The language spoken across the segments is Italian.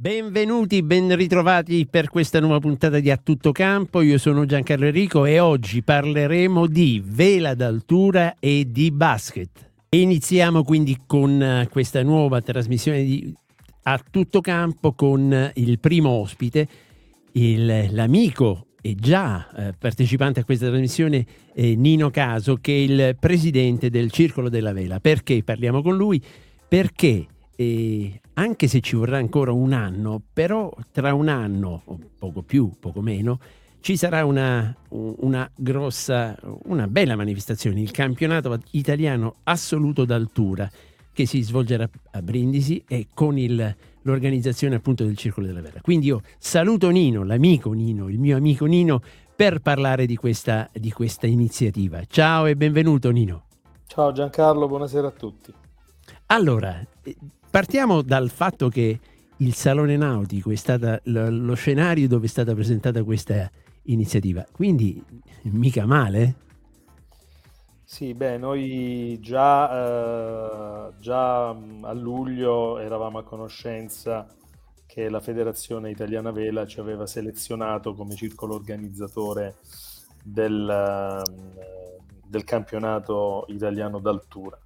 Benvenuti, ben ritrovati per questa nuova puntata di A Tutto Campo. Io sono Giancarlo Enrico e oggi parleremo di vela d'altura e di basket. iniziamo quindi con eh, questa nuova trasmissione di A Tutto Campo con il primo ospite, il, l'amico e già eh, partecipante a questa trasmissione eh, Nino Caso, che è il presidente del Circolo della Vela. Perché parliamo con lui? Perché eh, anche se ci vorrà ancora un anno, però tra un anno, o poco più, poco meno, ci sarà una, una grossa, una bella manifestazione, il campionato italiano assoluto d'altura che si svolgerà a Brindisi e con il, l'organizzazione appunto del Circolo della Vera. Quindi io saluto Nino, l'amico Nino, il mio amico Nino, per parlare di questa, di questa iniziativa. Ciao e benvenuto Nino. Ciao Giancarlo, buonasera a tutti. Allora, Partiamo dal fatto che il Salone Nautico è stato lo scenario dove è stata presentata questa iniziativa, quindi mica male. Sì, beh, noi già, eh, già a luglio eravamo a conoscenza che la Federazione Italiana Vela ci aveva selezionato come circolo organizzatore del, del campionato italiano d'altura.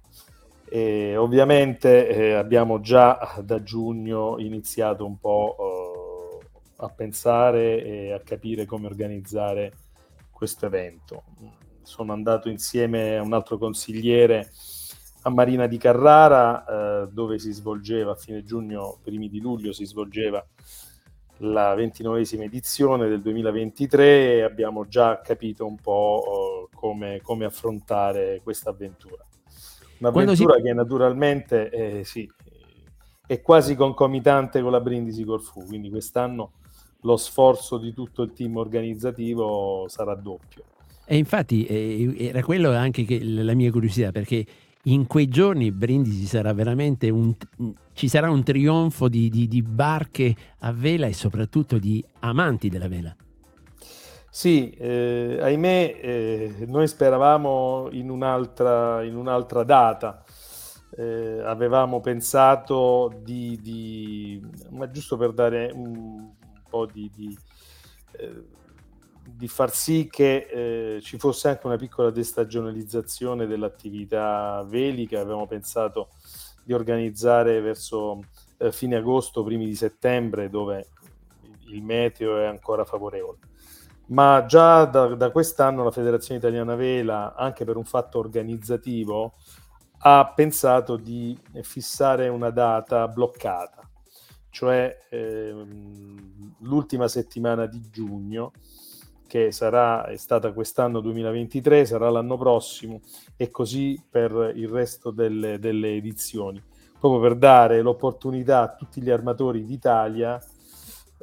E ovviamente eh, abbiamo già da giugno iniziato un po' eh, a pensare e a capire come organizzare questo evento. Sono andato insieme a un altro consigliere a Marina di Carrara, eh, dove si svolgeva a fine giugno, primi di luglio, si svolgeva la ventinovesima edizione del 2023 e abbiamo già capito un po' eh, come, come affrontare questa avventura. Un'avventura si... che naturalmente eh, sì, è quasi concomitante con la Brindisi Corfu, quindi quest'anno lo sforzo di tutto il team organizzativo sarà doppio. E infatti eh, era quello anche che, la mia curiosità, perché in quei giorni Brindisi sarà veramente un, ci sarà un trionfo di, di, di barche a vela e soprattutto di amanti della vela. Sì, eh, ahimè, eh, noi speravamo in un'altra, in un'altra data. Eh, avevamo pensato di, di, ma giusto per dare un, po' di, di, eh, di, far sì che eh, ci fosse anche una piccola destagionalizzazione dell'attività velica, avevamo pensato di organizzare verso eh, fine agosto, primi di settembre, dove il meteo è ancora favorevole ma già da, da, quest'anno la Federazione Italiana Vela, anche per un fatto organizzativo, ha pensato di fissare una data bloccata, cioè ehm, l'ultima settimana di giugno, che sarà, è stata quest'anno 2023, sarà l'anno prossimo e così per il resto delle, delle edizioni, proprio per dare l'opportunità a tutti gli armatori d'Italia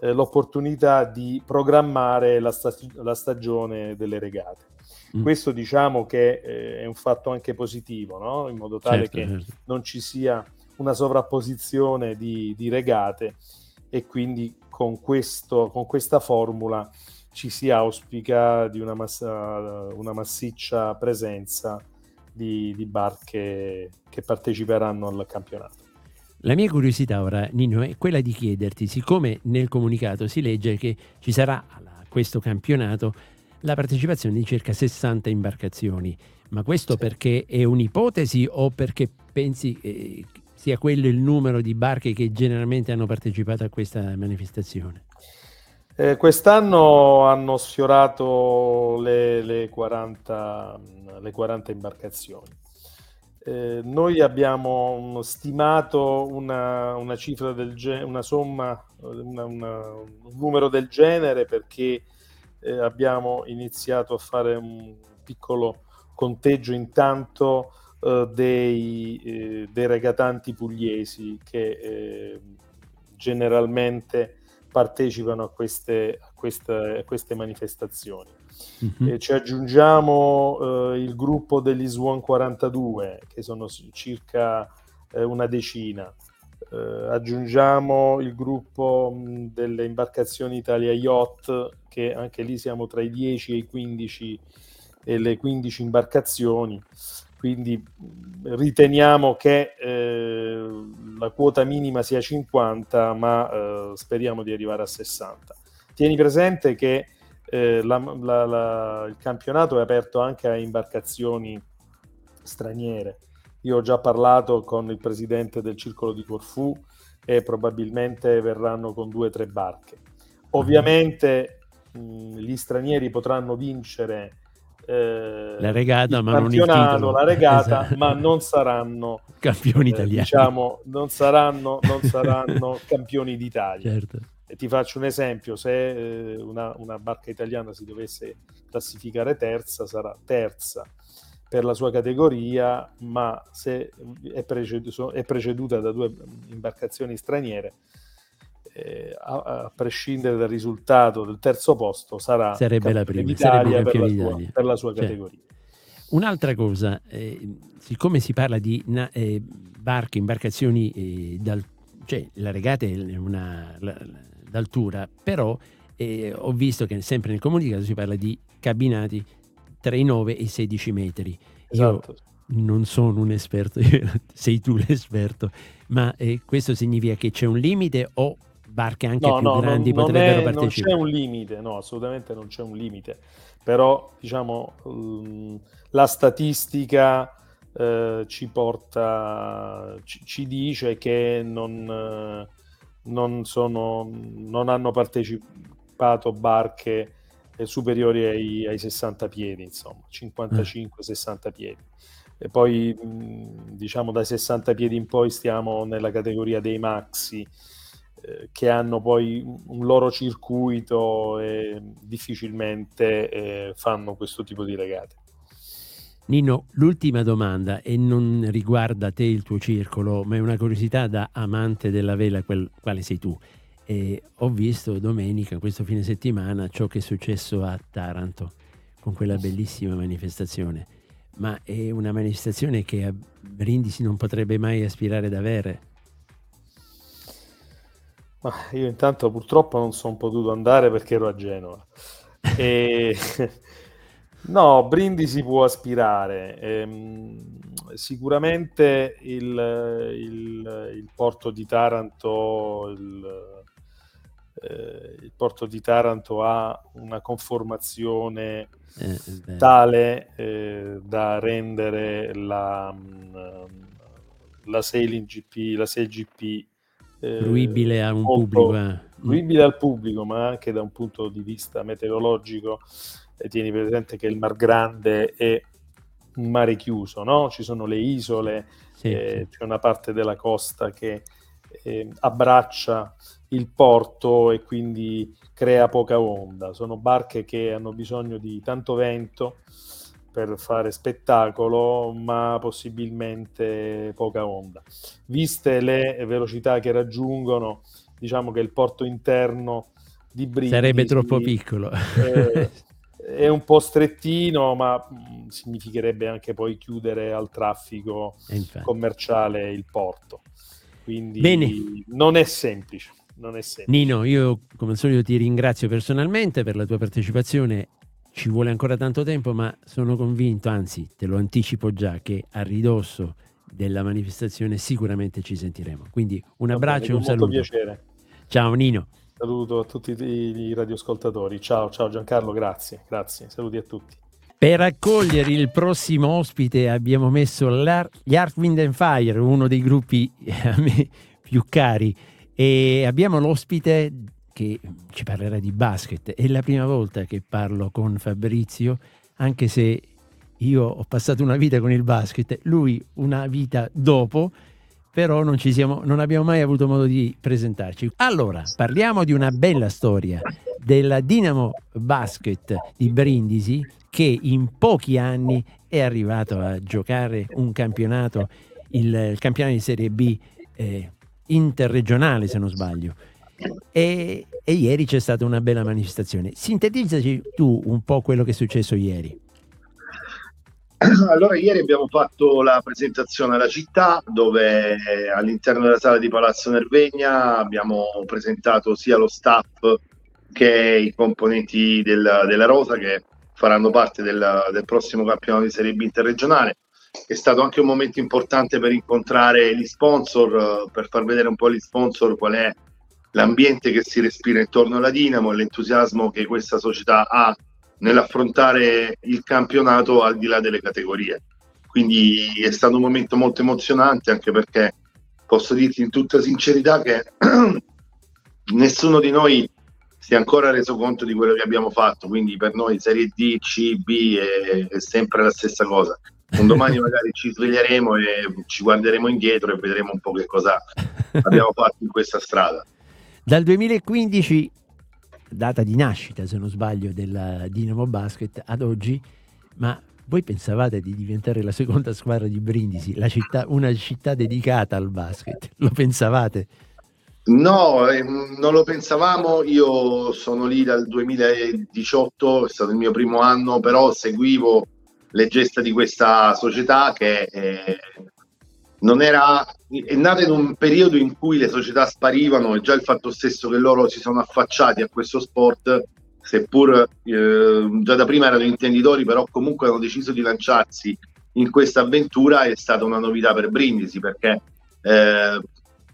eh, l'opportunità di programmare la, stag- la, stagione delle regate. Mm. Questo diciamo che eh, è un fatto anche positivo, no? in modo tale certo, che certo. non ci sia una sovrapposizione di, di regate e quindi con, questo, con questa formula ci si auspica di una, massa, una massiccia presenza di, di barche che parteciperanno al campionato. La mia curiosità ora, Nino, è quella di chiederti, siccome nel comunicato si legge che ci sarà a questo campionato la partecipazione di circa 60 imbarcazioni, ma questo sì. perché è un'ipotesi o perché pensi eh, sia quello il numero di barche che generalmente hanno partecipato a questa manifestazione? Eh, quest'anno hanno sfiorato le, le, 40, le 40 imbarcazioni. Eh, noi abbiamo stimato una, una cifra del genere, una somma, una, una, un numero del genere perché eh, abbiamo iniziato a fare un piccolo conteggio intanto eh, dei, eh, dei, regatanti pugliesi che eh, generalmente partecipano a queste, a queste, a queste manifestazioni. Mm-hmm. ci aggiungiamo eh, il gruppo degli Swan 42, che sono circa eh, una decina. Eh, aggiungiamo il gruppo mh, delle imbarcazioni Italia Yacht, che anche lì siamo tra i 10 e i 15 e le 15 imbarcazioni. Quindi riteniamo che eh, la quota minima sia 50, ma eh, speriamo di arrivare a 60. Tieni presente che eh, la, la, la, il campionato è aperto anche a imbarcazioni straniere. Io ho già parlato con il presidente del circolo di Corfù e probabilmente verranno con due o tre barche. Ovviamente mh, gli stranieri potranno vincere eh, la regata, ma non il titolo. la regata, esatto. ma non saranno campioni eh, italiani. Diciamo, non saranno, non saranno campioni d'Italia. Certo. Ti faccio un esempio: se eh, una, una, barca italiana si dovesse classificare terza, sarà terza per la sua categoria, ma se è, preceduta, è preceduta da due imbarcazioni straniere, eh, a, a, prescindere dal risultato del terzo posto, sarà sarebbe la prima sarebbe per, la sua, per, la sua, categoria. Un'altra cosa, eh, siccome si parla di na- eh, barche, imbarcazioni eh, dal, cioè la regata è una, la, d'altura, però eh, ho visto che sempre nel comunicato si parla di cabinati tra i 9 e i 16 metri. Esatto. Io non sono un esperto, sei tu l'esperto, ma eh, questo significa che c'è un limite o barche anche no, più no, grandi non, potrebbero non è, partecipare. Non c'è un limite, no, assolutamente non c'è un limite. Però, diciamo, um, la statistica uh, ci porta, ci, ci, dice che non, uh, non, sono, non hanno partecipato barche eh, superiori ai, ai, 60 piedi, insomma, 55-60 mm. piedi. E poi, diciamo, dai 60 piedi in poi stiamo nella categoria dei maxi, eh, che hanno poi un loro circuito e difficilmente eh, fanno questo tipo di regate. Nino, l'ultima domanda e non riguarda te il tuo circolo, ma è una curiosità da amante della vela, quel, quale sei tu. E ho visto domenica, questo fine settimana, ciò che è successo a Taranto con quella bellissima manifestazione. Ma è una manifestazione che a Brindisi non potrebbe mai aspirare ad avere ma io intanto purtroppo non sono potuto andare perché ero a Genova. E... no, Brindisi può aspirare. Ehm, sicuramente il, il, il, porto di Taranto, il, eh, il, porto di Taranto ha una conformazione eh, tale eh, da rendere la, la Sailing GP, la SailGP fruibile a un pubblico. Eh. Fruibile al pubblico, ma anche da un punto di vista meteorologico. E tieni presente che il Mar Grande è un mare chiuso, no? Ci sono le isole, sì, eh, sì. c'è una parte della costa che eh, abbraccia il porto e quindi crea poca onda. Sono barche che hanno bisogno di tanto vento per fare spettacolo, ma possibilmente poca onda. Viste le velocità che raggiungono, diciamo che il porto interno di Brindisi sarebbe troppo piccolo. È, è un po' strettino, ma mm, significherebbe anche poi chiudere al traffico commerciale il porto. Quindi Bene. non è semplice. Non è semplice. Nino, io come al solito ti ringrazio personalmente per la tua partecipazione ci vuole ancora tanto tempo, ma sono convinto, anzi te lo anticipo già, che a ridosso della manifestazione sicuramente ci sentiremo. Quindi un abbraccio e un saluto. piacere. Ciao Nino. Saluto a tutti i radioascoltatori. Ciao, ciao Giancarlo, grazie, grazie. Saluti a tutti. Per accogliere il prossimo ospite abbiamo messo gli Art Wind and Fire, uno dei gruppi a me più cari, e abbiamo l'ospite che ci parlerà di basket. È la prima volta che parlo con Fabrizio, anche se io ho passato una vita con il basket, lui una vita dopo, però non, siamo, non abbiamo mai avuto modo di presentarci. Allora, parliamo di una bella storia della Dinamo Basket di Brindisi che in pochi anni è arrivato a giocare un campionato, il, il campionato di Serie B eh, interregionale se non sbaglio. E, e, ieri c'è stata una bella manifestazione. Sintetizzaci tu un po' quello che è successo ieri. Allora, ieri abbiamo fatto la presentazione alla città dove all'interno della sala di Palazzo Nervegna abbiamo presentato sia lo staff che i componenti del, della Rosa che faranno parte del, del prossimo campionato di Serie B interregionale. è stato anche un momento importante per incontrare gli sponsor, per far vedere un po' agli sponsor qual è l'ambiente che si respira intorno alla Dinamo l'entusiasmo che questa società ha nell'affrontare il campionato al di là delle categorie. Quindi è stato un momento molto emozionante anche perché posso dirti in tutta sincerità che nessuno di noi si è ancora reso conto di quello che abbiamo fatto, quindi per noi Serie D, C, B è, è sempre la stessa cosa. Un domani magari ci sveglieremo e ci guarderemo indietro e vedremo un po' che cosa abbiamo fatto in questa strada. Dal 2015, data di nascita se non sbaglio della Dinamo Basket, ad oggi, ma voi pensavate di diventare la seconda squadra di Brindisi, città, una città dedicata al basket? Lo pensavate? No, eh, non lo pensavamo. Io sono lì dal 2018, è stato il mio primo anno, però seguivo le gesta di questa società che eh, non era è nata in un periodo in cui le società sparivano e già il fatto stesso che loro si sono affacciati a questo sport, seppur eh, già da prima erano intenditori, però comunque hanno deciso di lanciarsi in questa avventura è stata una novità per Brindisi perché eh,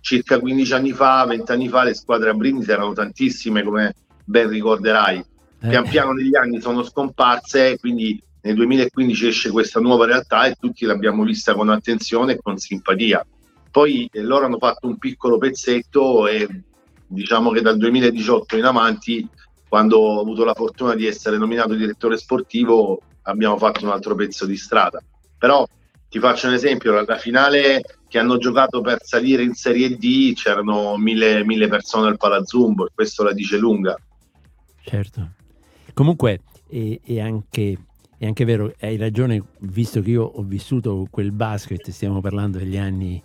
circa 15 anni fa, 20 anni fa, le squadre a Brindisi erano tantissime, come ben ricorderai. Eh. Pian piano negli anni sono scomparse, quindi nel 2015 esce questa nuova realtà e tutti l'abbiamo vista con attenzione e con simpatia. Poi eh, loro hanno fatto un piccolo pezzetto e diciamo che dal 2018 in avanti, quando ho avuto la fortuna di essere nominato direttore sportivo, abbiamo fatto un altro pezzo di strada. Però ti faccio un esempio, la, finale che hanno giocato per salire in Serie D c'erano mille, mille persone al Palazzumbo e questo la dice lunga. Certo. Comunque è, è, anche, è anche vero, hai ragione, visto che io ho vissuto quel basket, stiamo parlando degli anni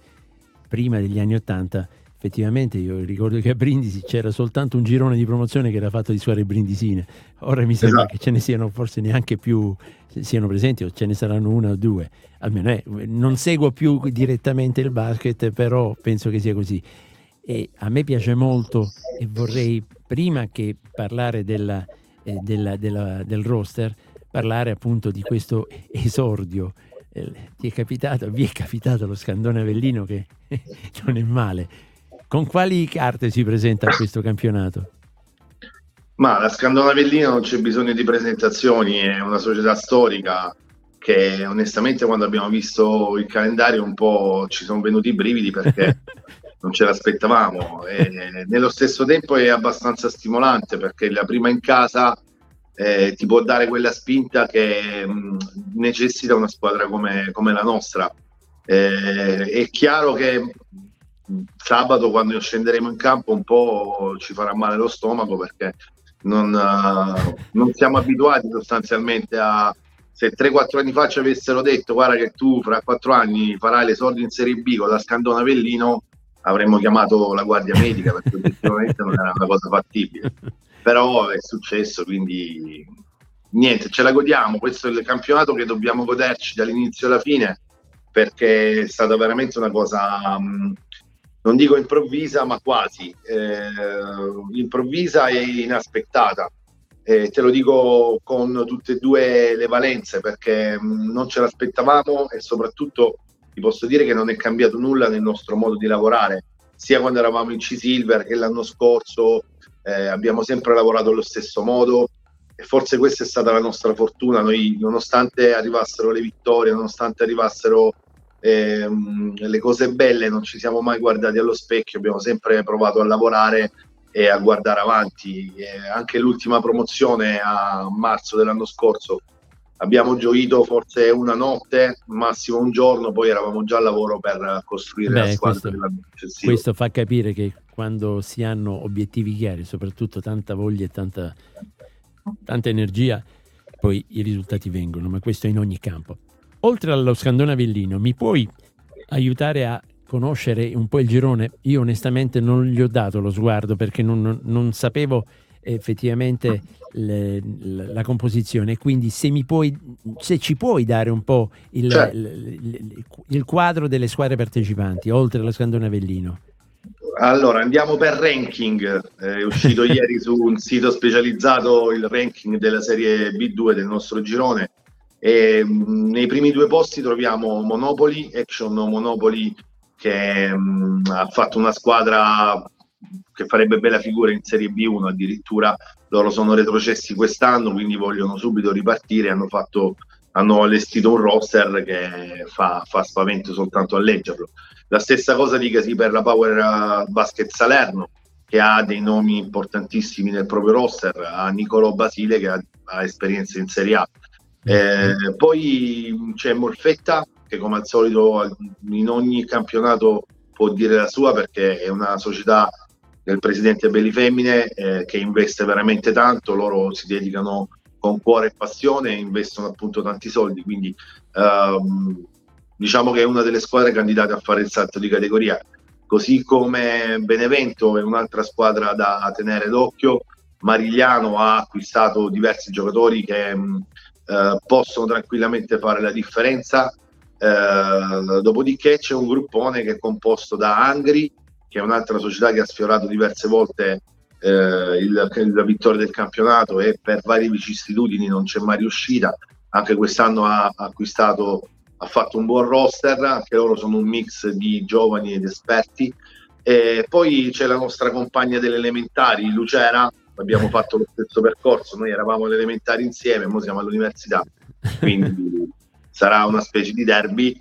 prima degli anni Ottanta, effettivamente io ricordo che a Brindisi c'era soltanto un girone di promozione che era fatto di squadre brindisine. Ora mi sembra esatto. che ce ne siano forse neanche più, siano presenti o ce ne saranno una o due. Almeno eh, non seguo più direttamente il basket, però penso che sia così. E a me piace molto e vorrei, prima che parlare della, eh, della, della, del roster, parlare appunto di questo esordio eh, ti è capitato, vi è capitato lo scandone Avellino che non è male. Con quali carte si presenta a questo campionato? Ma la Scandona Avellino non c'è bisogno di presentazioni, è una società storica che onestamente quando abbiamo visto il calendario un po' ci sono venuti i brividi perché non ce l'aspettavamo. E nello stesso tempo è abbastanza stimolante perché la prima in casa eh, ti può dare quella spinta che mh, necessita una squadra come, come la nostra. Eh, è chiaro che sabato quando scenderemo in campo un po' ci farà male lo stomaco perché non, uh, non siamo abituati sostanzialmente a se 3-4 anni fa ci avessero detto guarda che tu fra 4 anni farai le soldi in Serie B con la Scandona Avellino avremmo chiamato la guardia medica perché obiettivamente non era una cosa fattibile però è successo, quindi niente, ce la godiamo, questo è il campionato che dobbiamo goderci dall'inizio alla fine, perché è stata veramente una cosa, mm, non dico improvvisa, ma quasi, eh, improvvisa e inaspettata. Eh, te lo dico con tutte e due le valenze perché mm, non ce l'aspettavamo e soprattutto ti posso dire che non è cambiato nulla nel nostro modo di lavorare, sia quando eravamo in C-Silver che l'anno scorso, eh, abbiamo sempre lavorato allo stesso modo e forse questa è stata la nostra fortuna. Noi, nonostante arrivassero le vittorie, nonostante arrivassero ehm, le cose belle, non ci siamo mai guardati allo specchio, abbiamo sempre provato a lavorare e a guardare avanti. E anche l'ultima promozione a marzo dell'anno scorso abbiamo gioito forse una notte, massimo un giorno, poi eravamo già al lavoro per costruire Beh, la squadra questo. Questo fa capire che quando si hanno obiettivi chiari, soprattutto tanta voglia e tanta, tanta energia, poi i risultati vengono, ma questo in ogni campo. Oltre allo Scandone Avellino, mi puoi aiutare a conoscere un po' il girone? Io onestamente non gli ho dato lo sguardo perché non, non sapevo effettivamente le, la, composizione. Quindi se, mi puoi, se ci puoi dare un po' il, certo. il, il, quadro delle squadre partecipanti, oltre allo Scandone Avellino. Allora, andiamo per ranking. È uscito ieri su un sito specializzato il ranking della serie B2 del nostro girone E, mh, nei primi due posti troviamo Monopoli, Action Monopoli che mh, ha fatto una squadra che farebbe bella figura in Serie B1 addirittura loro sono retrocessi quest'anno quindi vogliono subito ripartire hanno, fatto, hanno allestito un roster che fa, fa spavento soltanto a leggerlo. La stessa cosa dicasi per la Power Basket Salerno che ha dei nomi importantissimi nel proprio roster ha Nicolo Basile che ha, ha esperienza in Serie A. Eh, poi c'è Molfetta che come al solito in ogni campionato può dire la sua perché è una società del presidente Belli Femmine eh, che investe veramente tanto, loro si dedicano con cuore e passione e investono appunto tanti soldi, quindi ehm, diciamo che è una delle squadre candidate a fare il salto di categoria, così come Benevento è un'altra squadra da tenere d'occhio, Marigliano ha acquistato diversi giocatori che mh, eh, possono tranquillamente fare la differenza, eh, dopodiché c'è un gruppone che è composto da Angri, che è un'altra società che ha sfiorato diverse volte eh, il, la vittoria del campionato e per varie vicissitudini non c'è mai riuscita. Anche quest'anno ha acquistato, ha fatto un buon roster, anche loro sono un mix di giovani ed esperti. E poi c'è la nostra compagna delle elementari, Lucera, abbiamo fatto lo stesso percorso, noi eravamo alle elementari insieme, ora siamo all'università, quindi sarà una specie di derby.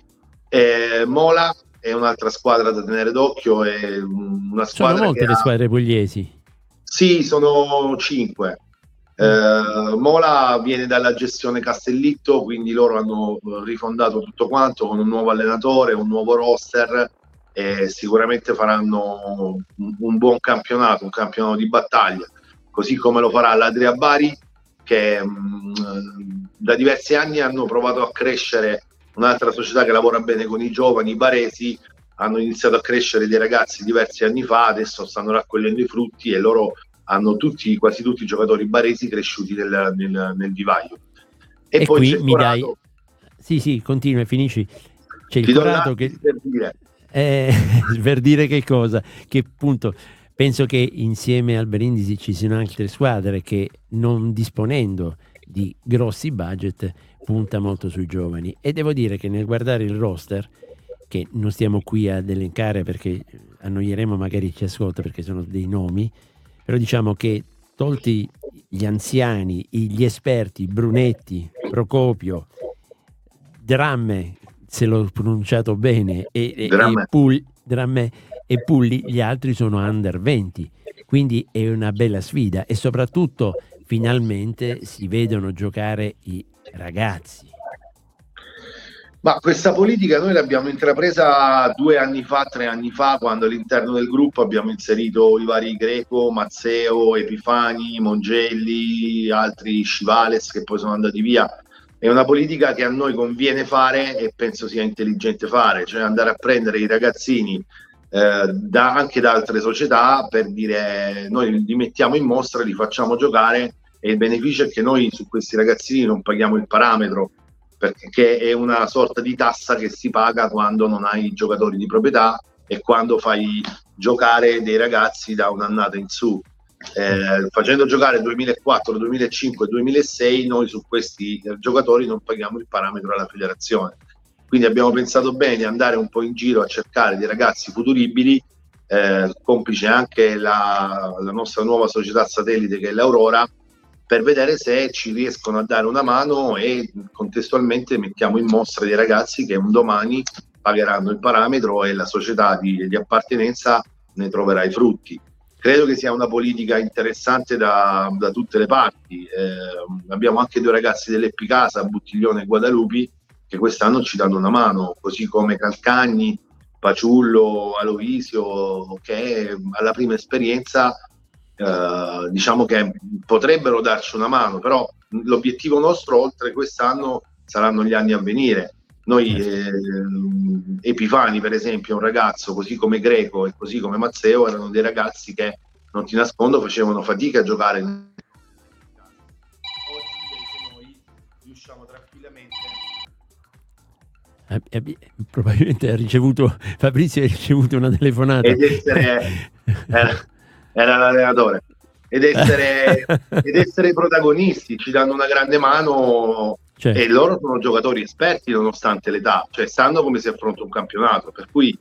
Eh, Mola è un'altra squadra da tenere d'occhio, è una squadra Sono molte le ha... squadre pugliesi. Sì, sono cinque. Eh, Mola viene dalla gestione Castellitto, quindi loro hanno rifondato tutto quanto con un nuovo allenatore, un nuovo roster e sicuramente faranno un, un buon campionato, un campionato di battaglia, così come lo farà l'Adria Bari che mh, da diversi anni hanno provato a crescere un'altra società che lavora bene con i giovani, i baresi, hanno iniziato a crescere dei ragazzi diversi anni fa, adesso stanno raccogliendo i frutti e loro hanno tutti, quasi tutti i giocatori baresi cresciuti nel, nel, nel vivaio. E, e poi qui mi dai... Sì, sì, continua e finisci. C'è il Corrado che... Per dire. Eh, per dire che cosa? Che appunto penso che insieme al Brindisi ci siano altre squadre che non disponendo di grossi budget punta molto sui giovani e devo dire che nel guardare il roster che non stiamo qui ad elencare perché annoieremo magari chi ascolta perché sono dei nomi però diciamo che tolti gli anziani, gli esperti, Brunetti, Procopio, Dramme, se l'ho pronunciato bene, e, e, e, Pul, Dramme, e Pulli, gli altri sono under 20. Quindi è una bella sfida e soprattutto finalmente si vedono giocare i ragazzi. Ma questa politica noi l'abbiamo intrapresa due anni fa, tre anni fa, quando all'interno del gruppo abbiamo inserito i vari Greco, Mazzeo, Epifani, Mongelli, altri Scivales che poi sono andati via. È una politica che a noi conviene fare e penso sia intelligente fare, cioè andare a prendere i ragazzini eh, da, anche da altre società per dire noi li mettiamo in mostra, li facciamo giocare e il beneficio è che noi su questi ragazzini non paghiamo il parametro perché è una sorta di tassa che si paga quando non hai giocatori di proprietà e quando fai giocare dei ragazzi da un'annata in su. Eh, facendo giocare 2004, 2005, 2006, noi su questi giocatori non paghiamo il parametro alla federazione. Quindi abbiamo pensato bene andare un po' in giro a cercare dei ragazzi futuribili, eh, complice anche la, la nostra nuova società satellite che è l'Aurora, per vedere se ci riescono a dare una mano e contestualmente mettiamo in mostra dei ragazzi che un domani pagheranno il parametro e la società di, di appartenenza ne troverà i frutti. Credo che sia una politica interessante da, da tutte le parti. Eh, abbiamo anche due ragazzi dell'Epicasa, Buttiglione e Guadalupi, che quest'anno ci danno una mano, così come Calcagni, Paciullo, Aloisio, che alla prima esperienza eh, diciamo che potrebbero darci una mano, però l'obiettivo nostro oltre quest'anno saranno gli anni a venire. Noi certo. eh, Epifani, per esempio, un ragazzo così come Greco e così come Mazzeo erano dei ragazzi che non ti nascondo facevano fatica a giocare. Probabilmente ha ricevuto Fabrizio ha ricevuto una telefonata ed essere, eh, era l'allenatore. Ed essere, ed essere protagonisti, ci danno una grande mano Certo. E loro sono giocatori esperti nonostante l'età, cioè sanno come si affronta un campionato, per cui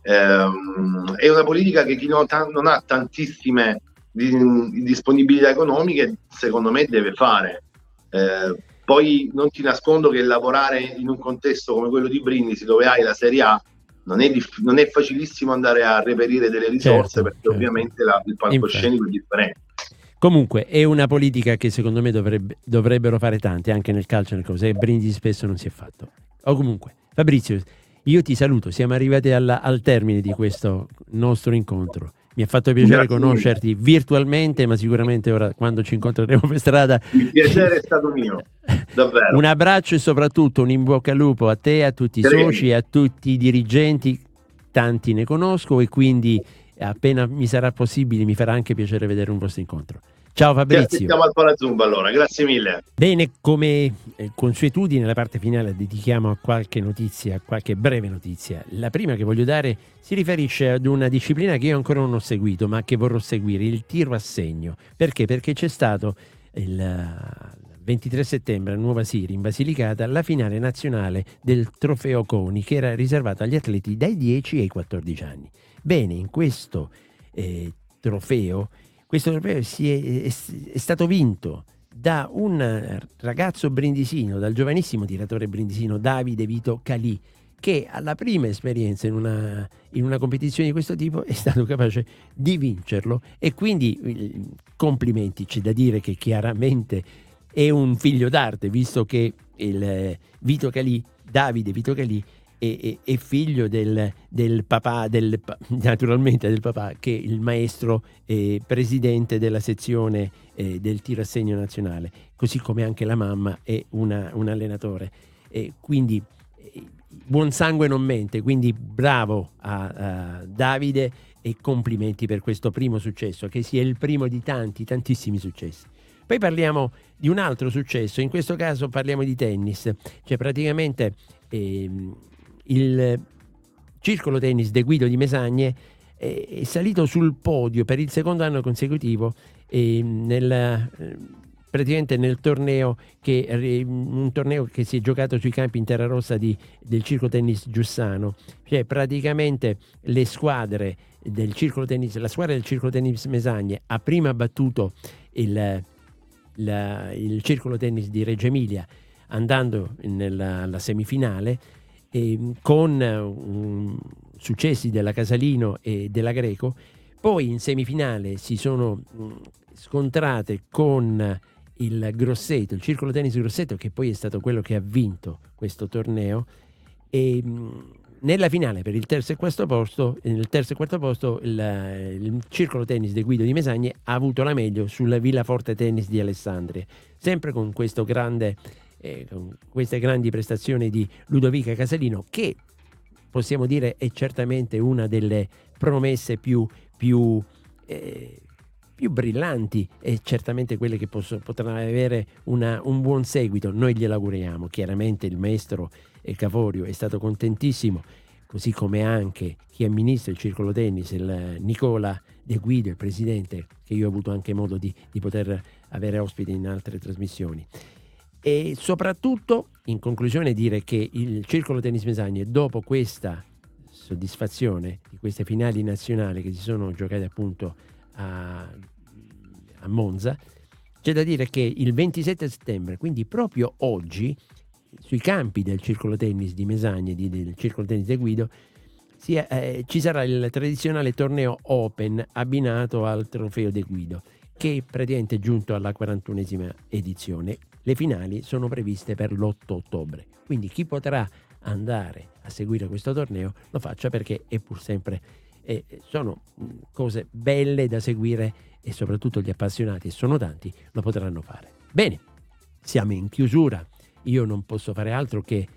ehm, è una politica che chi non, non ha tantissime di, disponibilità economiche secondo me deve fare. Eh, poi non ti nascondo che lavorare in un contesto come quello di Brindisi, dove hai la Serie A, non è, diff- non è facilissimo andare a reperire delle risorse certo, perché certo. ovviamente la, il palcoscenico è differente. Comunque è una politica che secondo me dovrebbe, dovrebbero fare tanti anche nel calcio nel cose, Brindisi spesso non si è fatto. O comunque, Fabrizio, io ti saluto, siamo arrivati alla, al termine di questo nostro incontro. Mi ha fatto piacere Grazie conoscerti virtualmente, ma sicuramente ora quando ci incontreremo per strada. Il piacere è stato mio, davvero. Un abbraccio e soprattutto un in bocca al lupo a te, a tutti i soci, a tutti i dirigenti, tanti ne conosco e quindi appena mi sarà possibile mi farà anche piacere vedere un vostro incontro. Ciao Fabrizio. Siamo al Palazumba allora, grazie mille. Bene, come eh, consuetudine, nella parte finale dedichiamo a qualche notizia, a qualche breve notizia. La prima che voglio dare si riferisce ad una disciplina che io ancora non ho seguito, ma che vorrò seguire, il tiro a segno. Perché? Perché c'è stato il 23 settembre a Nuova Siri, in Basilicata, la finale nazionale del trofeo Coni, che era riservato agli atleti dai 10 ai 14 anni. Bene, in questo eh, trofeo, questo trofeo è, è, è, stato vinto da un ragazzo brindisino, dal giovanissimo tiratore brindisino Davide Vito Calì, che alla prima esperienza in una, in una, competizione di questo tipo è stato capace di vincerlo. E quindi complimenti, c'è da dire che chiaramente è un figlio d'arte, visto che il eh, Vito Calì, Davide Vito Calì, è, è, figlio del, del papà, del, naturalmente del papà, che è il maestro eh, presidente della sezione eh, del tiro a segno nazionale, così come anche la mamma è una, un allenatore. E quindi eh, buon sangue non mente, quindi bravo a, a Davide e complimenti per questo primo successo, che sia il primo di tanti, tantissimi successi. Poi parliamo di un altro successo, in questo caso parliamo di tennis, cioè praticamente ehm, il circolo tennis De Guido di Mesagne è salito sul podio per il secondo anno consecutivo nel, praticamente nel torneo che, un torneo che si è giocato sui campi in terra rossa di, del circolo tennis Giussano. Cioè praticamente le squadre del circolo tennis la squadra del circolo tennis Mesagne ha prima battuto il, la, il circolo tennis di Reggio Emilia andando nella semifinale eh, con um, successi della Casalino e della Greco, poi in semifinale si sono um, scontrate con il Grosseto, il Circolo Tennis Grosseto, che poi è stato quello che ha vinto questo torneo. E um, nella finale per il terzo e quarto posto, nel terzo e quarto posto il, il, Circolo Tennis di Guido di Mesagne ha avuto la meglio sulla Villa Forte Tennis di Alessandria, sempre con questo grande eh, con queste grandi prestazioni di Ludovica Casalino, che possiamo dire è certamente una delle promesse più, più, eh, più brillanti e certamente quelle che posso, potranno avere una, un buon seguito. Noi glielo auguriamo. Chiaramente il maestro Cavorio è stato contentissimo, così come anche chi amministra il circolo tennis, il Nicola De Guido, il presidente, che io ho avuto anche modo di, di poter avere ospiti in altre trasmissioni e soprattutto in conclusione dire che il Circolo Tennis Mesagne dopo questa soddisfazione di queste finali nazionali che si sono giocate appunto a, a Monza c'è da dire che il 27 settembre quindi proprio oggi sui campi del Circolo Tennis di Mesagne di, del Circolo Tennis de Guido si, eh, ci sarà il tradizionale torneo Open abbinato al trofeo de Guido che è praticamente giunto alla 41esima edizione le finali sono previste per l'8 ottobre, quindi chi potrà andare a seguire questo torneo lo faccia perché è pur sempre eh, sono cose belle da seguire e soprattutto gli appassionati, e sono tanti, lo potranno fare. Bene, siamo in chiusura, io non posso fare altro che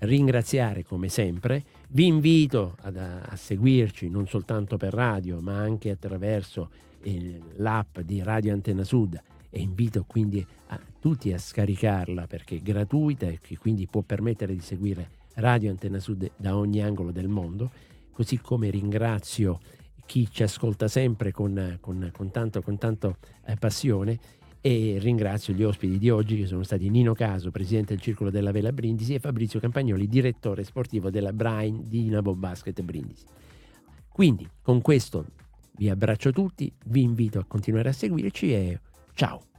ringraziare come sempre, vi invito ad, a seguirci non soltanto per radio ma anche attraverso eh, l'app di Radio Antenna Sud e invito quindi a tutti a scaricarla perché è gratuita e che quindi può permettere di seguire Radio Antenna Sud da ogni angolo del mondo, così come ringrazio chi ci ascolta sempre con, con, con tanto, con tanto eh, passione e ringrazio gli ospiti di oggi che sono stati Nino Caso, presidente del Circolo della Vela Brindisi e Fabrizio Campagnoli, direttore sportivo della Brain Dinamo Basket Brindisi. Quindi con questo vi abbraccio tutti, vi invito a continuare a seguirci e ciao!